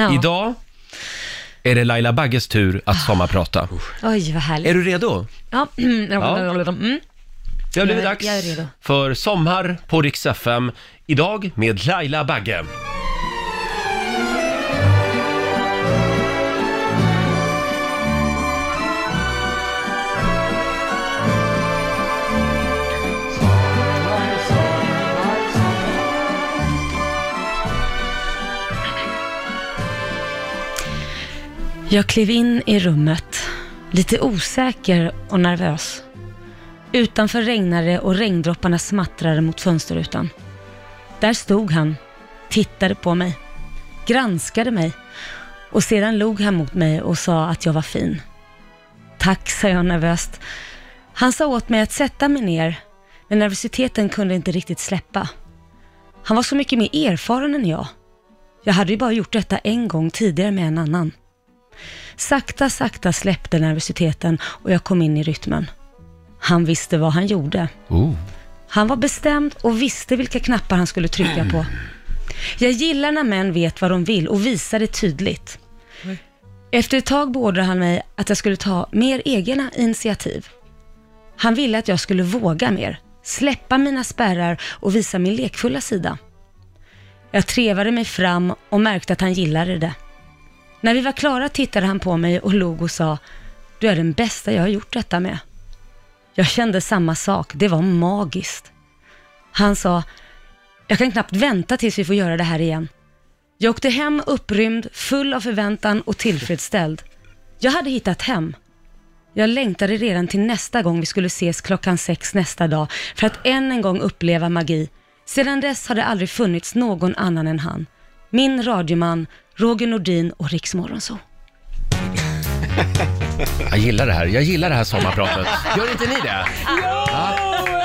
Ja. Idag är det Laila Bagges tur att sommarprata. Oj, vad härligt. Är du redo? Ja. Mm. Det har blivit Jag- dags jag är redo. för Sommar på Rix FM. Idag med Laila Bagge. Jag klev in i rummet, lite osäker och nervös. Utanför regnade och regndropparna smattrade mot fönsterrutan. Där stod han, tittade på mig, granskade mig och sedan log han mot mig och sa att jag var fin. Tack, sa jag nervöst. Han sa åt mig att sätta mig ner, men nervositeten kunde inte riktigt släppa. Han var så mycket mer erfaren än jag. Jag hade ju bara gjort detta en gång tidigare med en annan. Sakta, sakta släppte nervositeten och jag kom in i rytmen. Han visste vad han gjorde. Oh. Han var bestämd och visste vilka knappar han skulle trycka på. Jag gillar när män vet vad de vill och visar det tydligt. Efter ett tag beordrade han mig att jag skulle ta mer egna initiativ. Han ville att jag skulle våga mer, släppa mina spärrar och visa min lekfulla sida. Jag trevade mig fram och märkte att han gillade det. När vi var klara tittade han på mig och log och sa, du är den bästa jag har gjort detta med. Jag kände samma sak, det var magiskt. Han sa, jag kan knappt vänta tills vi får göra det här igen. Jag åkte hem upprymd, full av förväntan och tillfredsställd. Jag hade hittat hem. Jag längtade redan till nästa gång vi skulle ses klockan sex nästa dag för att än en gång uppleva magi. Sedan dess har det aldrig funnits någon annan än han. Min radioman, Roger Nordin och Rix Morgonzoo. Jag gillar det här. Jag gillar det här sommarpratet. Gör inte ni det? Ja.